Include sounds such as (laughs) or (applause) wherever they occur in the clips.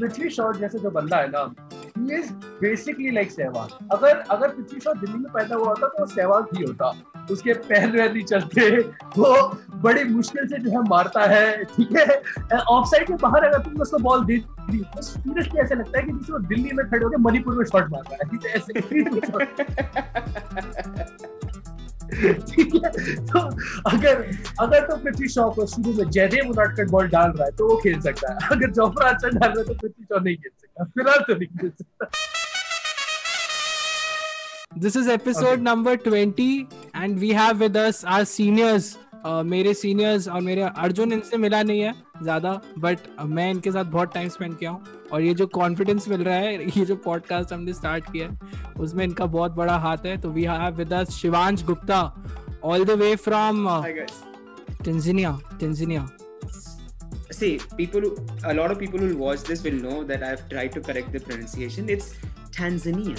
पृथ्वी shot जैसे जो बंदा है ना he is basically like Sehwag अगर अगर पृथ्वी शॉट दिल्ली में पैदा हुआ होता तो वो सहवाग ही होता। उसके पैर वैर नहीं चलते। वो बड़ी मुश्किल से जो है मारता है ठीक है? ऑफ़ साइड के बाहर अगर तुमने उसको बॉल दे दी तो सीरियसली ऐसा लगता है कि जैसे वो दिल्ली में खड़े होकर मणिपुर में शॉट मार रहा है? ऐसे (laughs) (laughs) ठीक है तो अगर अगर तो पृथ्वी शॉ को शुरू में जयदेव उनाटकट बॉल डाल रहा है तो वो खेल सकता है। अगर जोफ्रा अच्छा डाल रहा है तो पृथ्वी शॉ नहीं खेल सकता। फ़िलहाल तो नहीं खेल सकता। This is episode okay. number 20 and we have with us our seniors Uh, मेरे सीनियर्स और मेरे अर्जुन इनसे मिला नहीं है ज़्यादा बट uh, मैं इनके साथ बहुत टाइम स्पेंड किया हूँ। और ये जो कॉन्फिडेंस मिल रहा है ये जो पॉडकास्ट हमने स्टार्ट किया है उसमें इनका बहुत बड़ा हाथ है तो we have with us Shivansh Gupta all the way from टिंजिनिया टिंजिनिया See, people, a lot of people who watch this will know that I've tried to correct the pronunciation. It's Tanzania.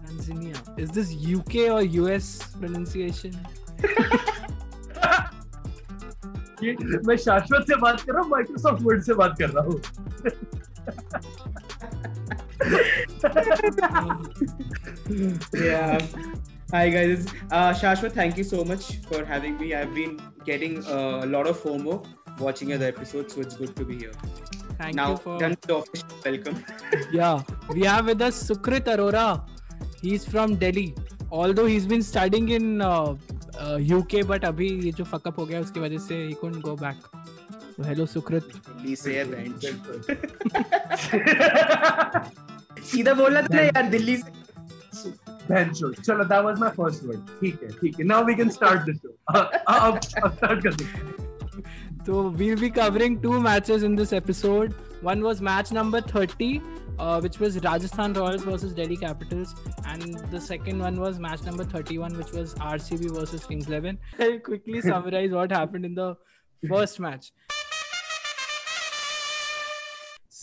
Tanzania. Is this UK or US pronunciation? मैं शाश्वत से बात कर रहा हूँ Microsoft word से बात कर रहा हूँ yeah. Hi guys, uh, Shashwat, thank you so much for having me. I've been getting uh, a lot of FOMO watching your episodes, so it's good to be here. Thank now, you for done the official welcome. (laughs) yeah, we have with us Sukrit Arora. He's from Delhi. Although he's been studying in uh, UK but अभी ये जो fuck up हो गया उसकी वजह से he could go back तो hello Sukrit सीधा बोलना था यार दिल्ली से. चलो that was my first word. ठीक है ठीक है. Now we can start the show. अब start कर दो. So we'll be covering two matches in this episode. One was match number 30 uh, which was Rajasthan Royals versus Delhi Capitals, and the second one was match number 31, which was RCB versus Kings 11. I'll quickly summarize what happened in the first match.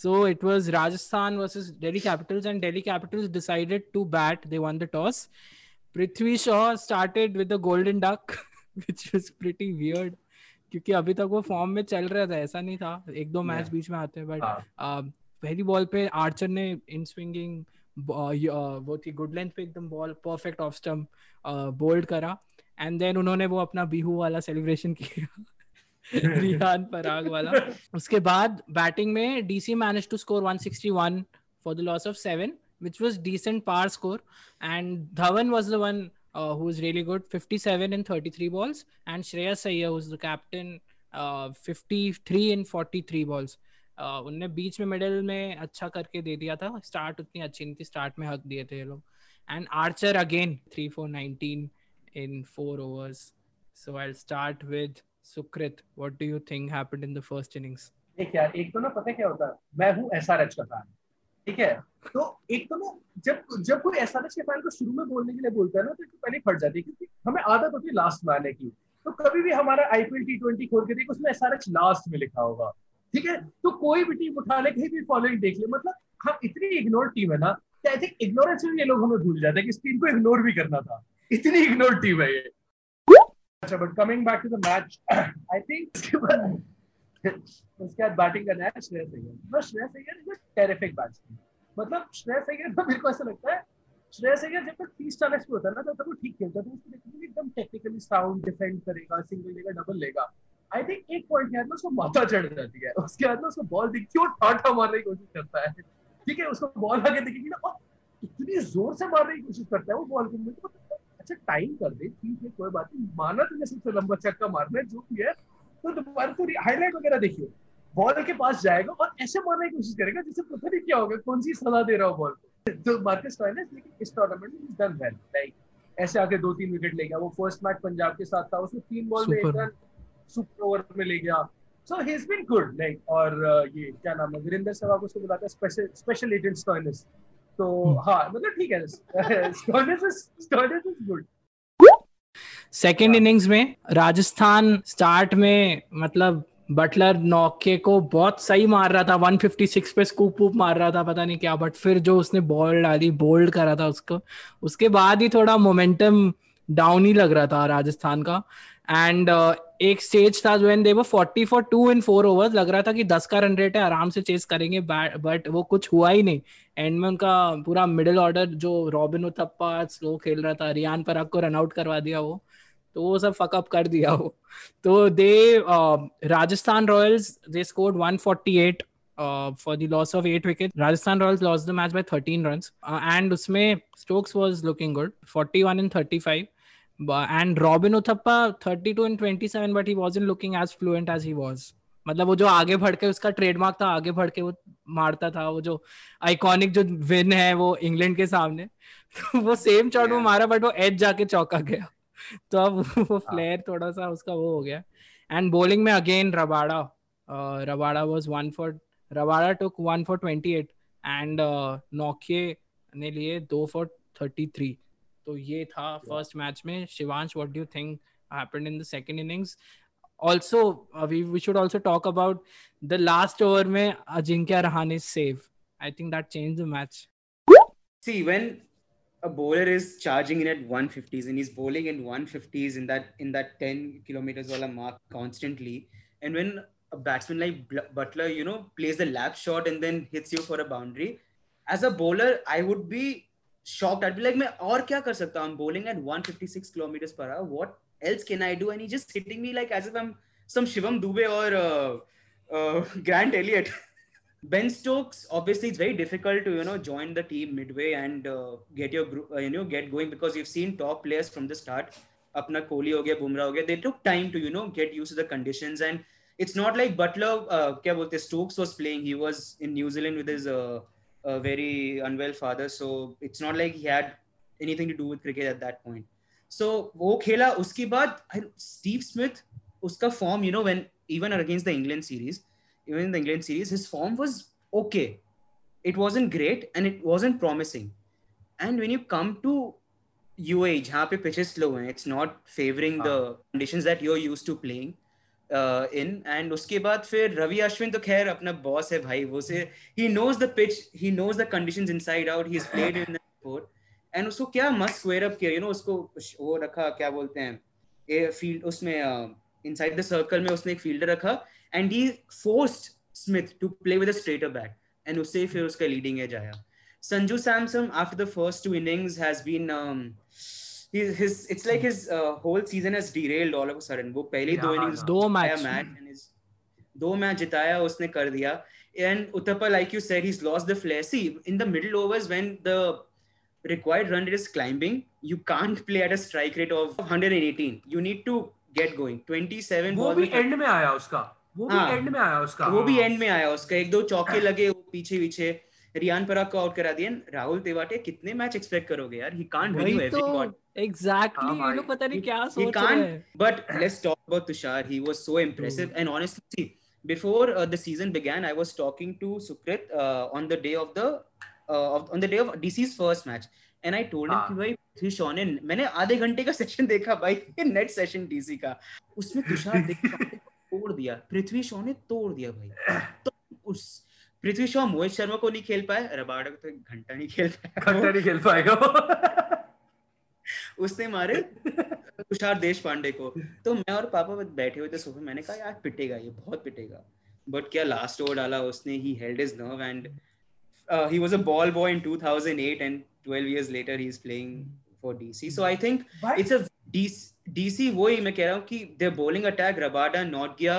So it was Rajasthan versus Delhi Capitals, and Delhi Capitals decided to bat. They won the toss. Prithvi Shaw started with the golden duck, which was pretty weird. क्योंकि अभी तक वो form में चल रहा था ऐसा नहीं था एक दो मैच बीच में आते हैं बट पहली बॉल पे आर्चर ने इन स्विंगिंग वो थी गुड लेंथ पे एकदम ball perfect off stump bowled करा एंड देन उन्होंने वो अपना बिहू वाला सेलिब्रेशन किया (laughs) रिहान पराग वाला। उसके बाद बैटिंग में DC manage to score 161 for the loss of seven which was decent par score. And Dhawan was one uh, who was really good 57 in 33 balls. And Shreyas Iyer was the captain uh, 53 in 43 balls. उनने बीच में middle में अच्छा करके दे दिया था। Start उतनी अच्छी नहीं थी। स्टार्ट में हक दिए थे ये लोग। And Archer again three four nineteen in four overs so I start with Sukrit what do you think happened in the first innings देख यार, एक तो ना पता क्या होता है? मैं हूँ एसआरएच का फ़ैन ठीक है? तो एक तो ना, जब जब कोई एसआरएच के फ़ैन को शुरू में बोलने के लिए बोलता है ना तो पहले फट जाती है, क्योंकि हमें आदत होती है लास्ट में आने की। तो कभी भी हमारा आईपीएल टी ट्वेंटी खोल के देखो, उसमें एसआरएच लास्ट में लिखा होगा, ठीक है? तो कोई भी टीम उठा ले, कहीं भी फॉलोइंग देख ले मतलब हम इतनी इग्नोर टीम है ना आई थिंक इग्नोरेंस में ये लोग हमें भूल जाते हैं कि इस टीम को इग्नोर भी करना था। इतनी इग्नोर टीम है ये। अच्छा but coming back to the match I think उसके बाद बैटिंग करना है श्रेयस अय्यर मतलब Shreyas Iyer is a terrific batsman मतलब श्रेयस अय्यर तो मेरे को ऐसा लगता है श्रेयस अय्यर जब तक तीस चालीस पे होता है ना, तब तक वो ठीक खेलता है। तो उसको देखिए एकदम टेक्निकली साउंड डिफेंड करेगा सिंगल लेगा डबल लेगा। आई थिंक एक पॉइंट के बाद उसको माथा चढ़ जाती है। उसके बाद ना उसको बॉल दिखती है और ठाठा मारने की कोशिश करता है? ठीक है, उसको बॉल आगे दिखेगी ना और इतनी ज़ोर से मारने की कोशिश करता है वो बॉल को तो अच्छा टाइम कर दे ठीक है कोई बात नहीं। माना तुमने सबसे लंबा चक्का मारना है जो भी है तो दोबारा थोड़ी हाईलाइट वगैरह देखिए बॉल के पास जाएगा और ऐसे मारने की कोशिश करेगा जिससे पता नहीं क्या होगा कौन सी सलाह दे रहा हो बॉल को। तो मार्कस स्टॉइनस लेकिन इस टूर्नामेंट में डन वेल लाइक ऐसे आके दो तीन विकेट ले गया। वो फ़र्स्ट मैच पंजाब के साथ था उसमें तीन बॉल में एक रन सुपर ओवर में ले गया। So he is been good like और uh, ये क्या नाम है वीरेंद्र सहवाग उसको बुलाता है स्पेशल स्पेशल एजेंट स्टॉइनस तो hmm. हाँ मतलब ठीक है इज़ गुड सेकेंड इनिंग्स में राजस्थान स्टार्ट में मतलब बटलर नौके को बहुत सही मार रहा था 156 पे स्कूप वूप मार रहा था पता नहीं क्या बट फिर जो उसने बॉल डाली बोल्ड करा था उसको उसके बाद ही थोड़ा मोमेंटम डाउन ही लग रहा था राजस्थान का एंड uh, एक स्टेज था when they were 40 for two in four overs लग रहा था कि 10 का रन रेट है आराम से चेस करेंगे बट वो कुछ हुआ ही नहीं एंड में उनका पूरा मिडिल ऑर्डर जो रॉबिन उथप्पा स्लो खेल रहा था रियान पराग को रन आउट करवा दिया वो तो वो सब फकअप कर दिया वो तो they Rajasthan Royals they scored 148 uh, for the loss of eight wickets. Rajasthan Royals lost the match by 13 runs. Uh, and usme Stokes was looking good, 41 in 35. And Robin Uthappa, 32 in 27, but he wasn't looking as fluent as he was. मतलब वो जो आगे बढ़ के उसका trademark था आगे बढ़ के वो मारता था वो जो आइकॉनिक जो विन है वो इंग्लैंड के सामने (laughs) तो वो सेम शॉट वो मारा बट वो एज जाके चौका गया। (laughs) तो अब वो फ्लेयर थोड़ा सा उसका वो हो गया। एंड बॉलिंग में again Rabada Rabada was one for Rabada took one for twenty eight and नौखे ने लिए दो फॉर थर्टी थ्री तो ये था फ़र्स्ट मैच में। Shivansh what do you think happened in the second innings also we we should also talk about the last over में Ajinkya Rahane save I think that change the match see when a bowler is charging in at 150s and is bowling in 150s in that in that 10 kilometres वाला mark constantly and when a batsman like Buttler you know place the lap shot and then hits you for a boundary As a bowler, I would be shocked. I'd be like, मैं और क्या कर सकता I'm bowling at 156 kilometers per hour. What else can I do? And he's just hitting me like as if I'm some Shivam Dube or uh, uh, Grant Elliott. Ben Stokes, obviously, it's very difficult to you know join the team midway and uh, get your group, uh, you know, get going because you've seen top players from the start. अपना कोहली हो गया बुमराह हो गया time to you know get used to the conditions and it's not like Buttler, uh, क्या बोलते Stokes was playing. He was in New Zealand with his uh, uh, very unwell father, so it's not like he had anything to do with cricket at that point. So वो खेला उसके बाद Steve Smith उसका form, you know, when even against the England series, even in the England series, his form was okay. It wasn't great and it wasn't promising. And when you come to UAE, जहाँ पे pitches slow हैं, it's not favoring the conditions that you're used to playing. In and उसके बाद फिर रवि अश्विन तो खैर अपना boss है भाई, वो से he knows the pitch he knows the conditions inside out he played in before and उसको क्या मस्त स्क्वायर अप किया यू नो उसको वो रखा, क्या बोलते हैं फ़ील्ड उसमें इनसाइड द सर्कल में उसने एक फील्डर रखा and he forced Smith to play with a straighter bat and उससे फिर उसका लीडिंग एज आया। Sanju Samson after the first two innings has been his, his it's like his uh, whole season has derailed all of a sudden वो पहले दो innings दो match match दो match जिताया उसने कर दिया and Uthappa like you said he's lost the flair see in the middle overs when the required run rate is climbing you can't play at a strike rate of 118 you need to get going 27 वो भी and में आया उसका वो भी and में आया उसका वो भी एंड में आया उसका एक दो चौके लगे वो पीछे पीछे रियान पराग को आउट करा दिया राहुल तेवाटे कितने मैच एक्सपेक्ट करोगे यार he can't win every god exactly ये लोग पता नहीं क्या सोच रहे हैं। But let's talk about Tushar he was so impressive and honestly before uh, the season began i was talking to sukrit uh, on the day of the uh, on the day of dc's first match and I told him कि भाई पृथ्वी शॉ ने मैंने आधे घंटे का session देखा भाई net session DC का। उसमें तुषार (laughs) देख तोड़ दिया पृथ्वी शॉ ने तोड़ दिया भाई। (laughs) तो उस पृथ्वी शॉ मोहित शर्मा को नहीं खेल पाए रबाड़ा को तो घंटा नहीं खेल पाया। घंटा नहीं खेल पाएगा (laughs) उसने मारे तुषार देश पांडे को तो मैं और पापा बैठे हुए थे सोफे मैंने कहा यार पिटेगा ये बहुत पिटेगा बट क्या लास्ट ओवर डाला उसने he held his nerve and he was a ball boy in 2008 and 12 years later he is playing for DC so I think Why? it's a DC, DC वही मैं कह रहा हूँ कि their bowling attack Rabada Notgia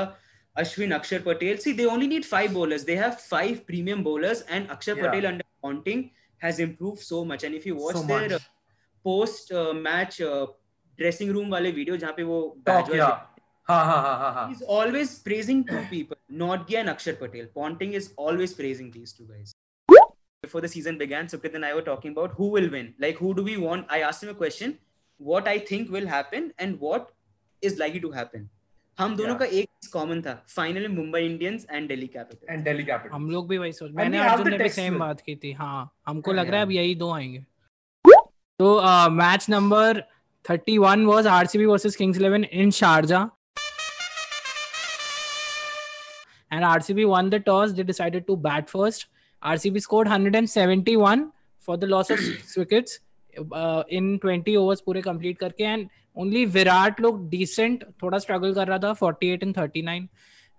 Ashwin Akshar Patel see they only need five bowlers they have five premium bowlers and Akshar yeah. Patel under Ponting has improved so much and if you watch so their uh, post match dressing room वाले video जहाँ पे वो He's always praising two people, Notgia and Akshar Patel. Ponting is always praising these two guys. Before the season began, Sukrit and I were talking about who will win. Like, who do we want? I asked him a question, what I think will happen and what is likely to happen. हम दोनों का एक common था final में Mumbai Indians and Delhi Capital and Delhi Capital हम लोग भी वही सोच मैंने अर्जुन ने भी सेम बात की थी हाँ हमको लग रहा है अब यही दो आएँगे So uh, match number 31 was RCB versus Kings 11 in Sharjah. And RCB won the toss. They decided to bat first. RCB scored 171 for the loss of six (coughs) wickets. इन ट्वेंटी ओवर्स पूरे कंप्लीट करके and only Virat लोग decent थोड़ा struggle कर रहा था forty eight and thirty nine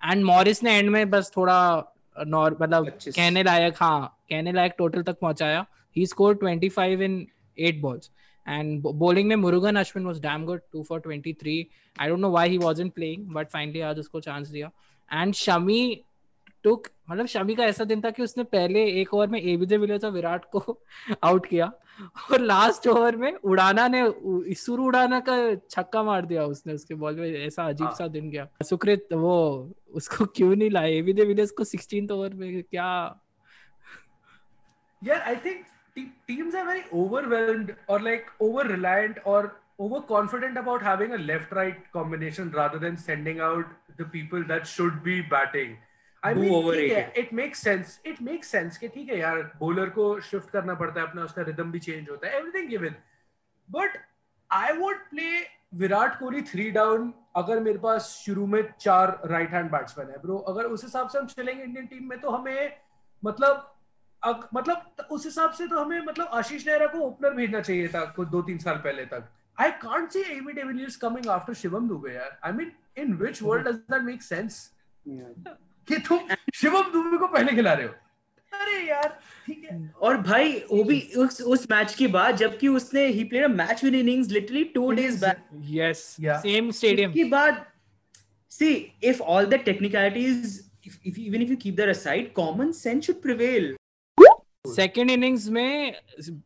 and Morris ने and में बस थोड़ा नॉर मतलब कहने लायक हाँ कहने लायक टोटल तक पहुँचाया he score twenty five in eight balls And bowling में Murugan Ashwin was damn good, two for 23. I don't know why he wasn't playing, but finally आज उसको chance दिया. And Shami took मतलब शमी का ऐसा दिन था कि उसने पहले एक ओवर में एबीजे विलियर्स और विराट को (laughs) आउट किया और लास्ट ओवर में उड़ाना ने सुरु उड़ाना का छक्का मार दिया उसने उसके बॉल में ऐसा अजीब सा दिन गया। सुकृत वो उसको क्यों नहीं लाए? एबीजे विलियर्स को 16th ओवर में क्या? यार I think te- teams are very overwhelmed or like over reliant or overconfident about having a left right combination rather than sending out the people that should be batting. I mean, overrated. it makes sense. It makes sense कि ठीक है यार bowler को shift करना पड़ता है अपना उसका rhythm भी change होता है everything given. But I would play Virat Kohli three down अगर मेरे पास शुरू में चार राइट हैंड बैट्समैन है ब्रो अगर उस हिसाब से हम चलेंगे इंडियन टीम में तो हमें मतलब मतलब उस हिसाब से तो हमें मतलब आशीष नेहरा को ओपनर भेजना चाहिए था कुछ दो तीन साल पहले तक। I can't see AB de Villiers coming after Shivam Dube यार। I mean in which world does that make sense कि तुम शिवम दुबे को पहले खिला रहे हो। अरे यार ठीक है। और भाई वो भी उस उस मैच के बाद जबकि उसने ही played a match win innings literally 2 days back yes same stadium के बाद see if all the technicalities if, if even if you keep that aside common sense should prevail second innings में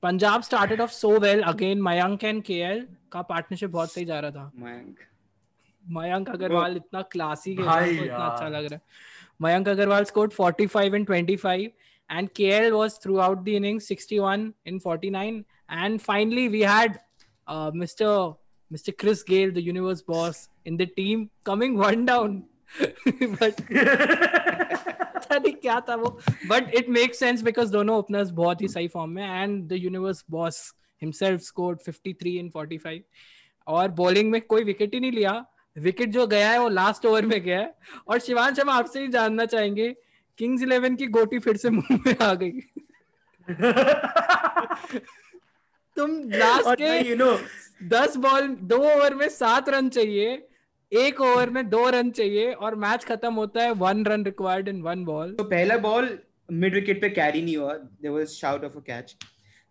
Punjab started off so well again Mayank and K का partnership बहुत सही जा रहा था। मयंक मयंक अग्रवाल इतना क्लासी इतना अच्छा लग रहा है। Mayank Agarwal score 45 and 25 and K L was through out the innings 61 in 49 and finally we had mister mister Chris Gayle the universe boss in the team coming one down but पता नहीं क्या था वो। But it make sense because दोनों openers बहुत ही सही form में and the universe boss himself scored 53 in 45 और बॉलिंग में कोई विकेट ही नहीं लिया। विकेट जो गया है वो लास्ट ओवर में गया है। और शिवांश हम आपसे ही जानना चाहेंगे किंग्स इलेवन की गोटी फिर से मुँह में आ गई। (laughs) तुम लास्ट के यू नो दस बॉल दो ओवर में सात रन चाहिए। एक ओवर में दो रन चाहिए और मैच खत्म होता है one run required in one ball तो पहला बॉल मिड विकेट पे कैरी नहीं हुआ. There was shout of a catch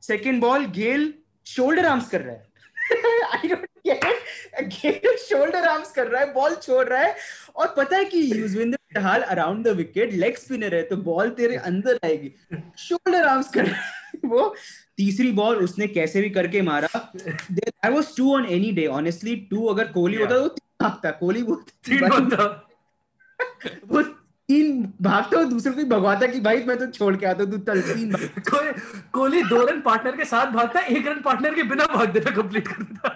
second ball Gayle shoulder arms कर रहा है. I don't get Gayle shoulder arms कर रहा है बॉल छोड़ रहा है. और पता है कि Yuzvendra Chahal around the wicket leg spinner है तो बॉल तेरे अंदर आएगी. शोल्डर आर्म्स कर रहा है वो. तीसरी बॉल उसने कैसे भी करके मारा. That was two on any day honestly two अगर कोहली होता तो भागता कोहली (laughs) वो तीन बनता वो तीन भागता और दूसरे को भगवाता कि भाई मैं तो छोड़ के आता तू तल तीन (laughs) कोहली दो रन पार्टनर के साथ भागता एक रन पार्टनर के बिना भाग देता कंप्लीट कर देता।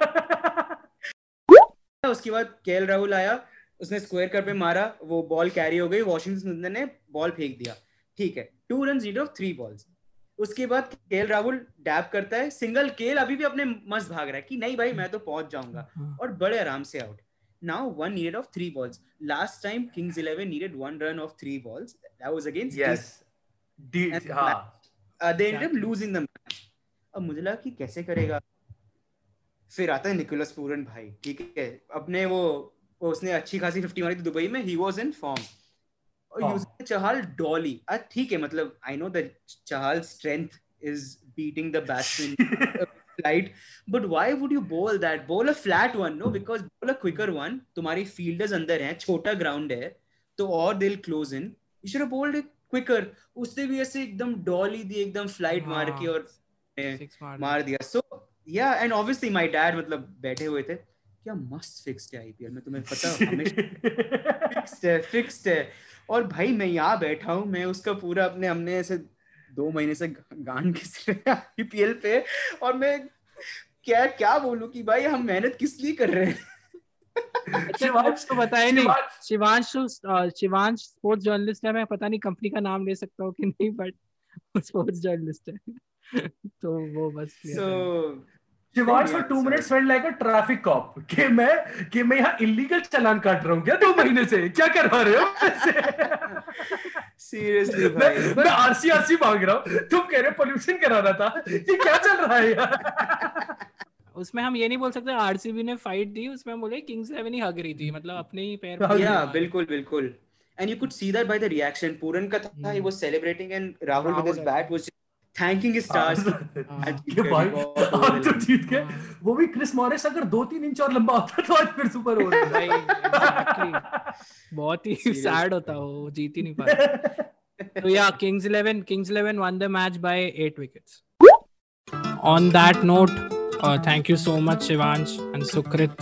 (laughs) उसके बाद केएल राहुल आया उसने स्क्वायर कर पे मारा वो बॉल कैरी हो गई वॉशिंगटन सुंदर ने बॉल फेंक दिया। ठीक है two run zero three balls उसके बाद केएल राहुल डैप करता है सिंगल केएल अभी भी अपने मस्त भाग रहा है कि नहीं भाई मैं तो पहुँच जाऊँगा हाँ। और बड़े आराम से out now one needed of three balls. Last time Kings Eleven needed one run of three balls. That was against yes. D- हाँ. Uh, they ended up losing the match. अब मुझे लगा कि कैसे करेगा फिर आता है निकोलस पूरन भाई ठीक है अपने वो, वो उसने अच्छी खासी फिफ्टी मारी थी दुबई में ही वाज इन फॉर्म और यूजुअली चहल डॉली ठीक है मतलब I know that Chahal strength is beating the batsman flight. But why would you bowl that? Bowl a flat one, no? Because bowl a quicker one. तुम्हारी fielders अंदर हैं, छोटा ground है, तो और they'll close in. You should have bowled it quicker. उसने भी ऐसे एकदम डॉली दी एकदम फ़्लाइट मार के और मार दिया. So yeah, and obviously my dad मतलब बैठे हुए थे. क्या मस्त फिक्स्ड है आईपीएल में तुम्हें पता हमेशा फिक्स्ड है फिक्स्ड है और भाई मैं यहाँ बैठा हूँ मैं उसका पूरा अपने हमने ऐसे दो महीने से गान (laughs) किस रहे आईपीएल पे और मैं क्या क्या बोलूँ कि भाई हम मेहनत किस लिए कर रहे हैं? (laughs) शिवांश तो बताया नहीं। शिवांश शिवांश स्पोर्ट्स जर्नलिस्ट है मैं पता नहीं कंपनी का नाम ले सकता हूँ कि नहीं बट स्पोर्ट्स जर्नलिस्ट है। (laughs) तो वो बस so, Shivansh for two minutes felt like a traffic cop कि मैं कि मैं यहाँ इलीगल चालान काट रहा हूँ क्या दो महीने से? क्या करवा रहे हो? सीरियसली (laughs) मैं मैं आरसी आरसी मांग रहा हूँ। तुम कह रहे हो पोल्यूशन कराना था। ये क्या चल रहा है यार? (laughs) उसमें हम ये नहीं बोल सकते आरसीबी ने फाइट दी उसमें हम बोले किंग्स इलेवन ही हग रही थी मतलब अपने ही पैर yeah बिल्कुल बिल्कुल। And you could see that by the reaction Pooran का था ही was celebrating and Rahul with his bat Rahul, thanking stars के तो जीत गए। वो भी क्रिस मॉरिस अगर दो तीन इंच और लंबा होता तो आज फिर सुपर ओवर बहुत ही सैड होता वो जीत ही नहीं पाए तो या Kings 11 Kings 11 won the match by 8 wickets on that note thank you so much Shivansh and Sukrit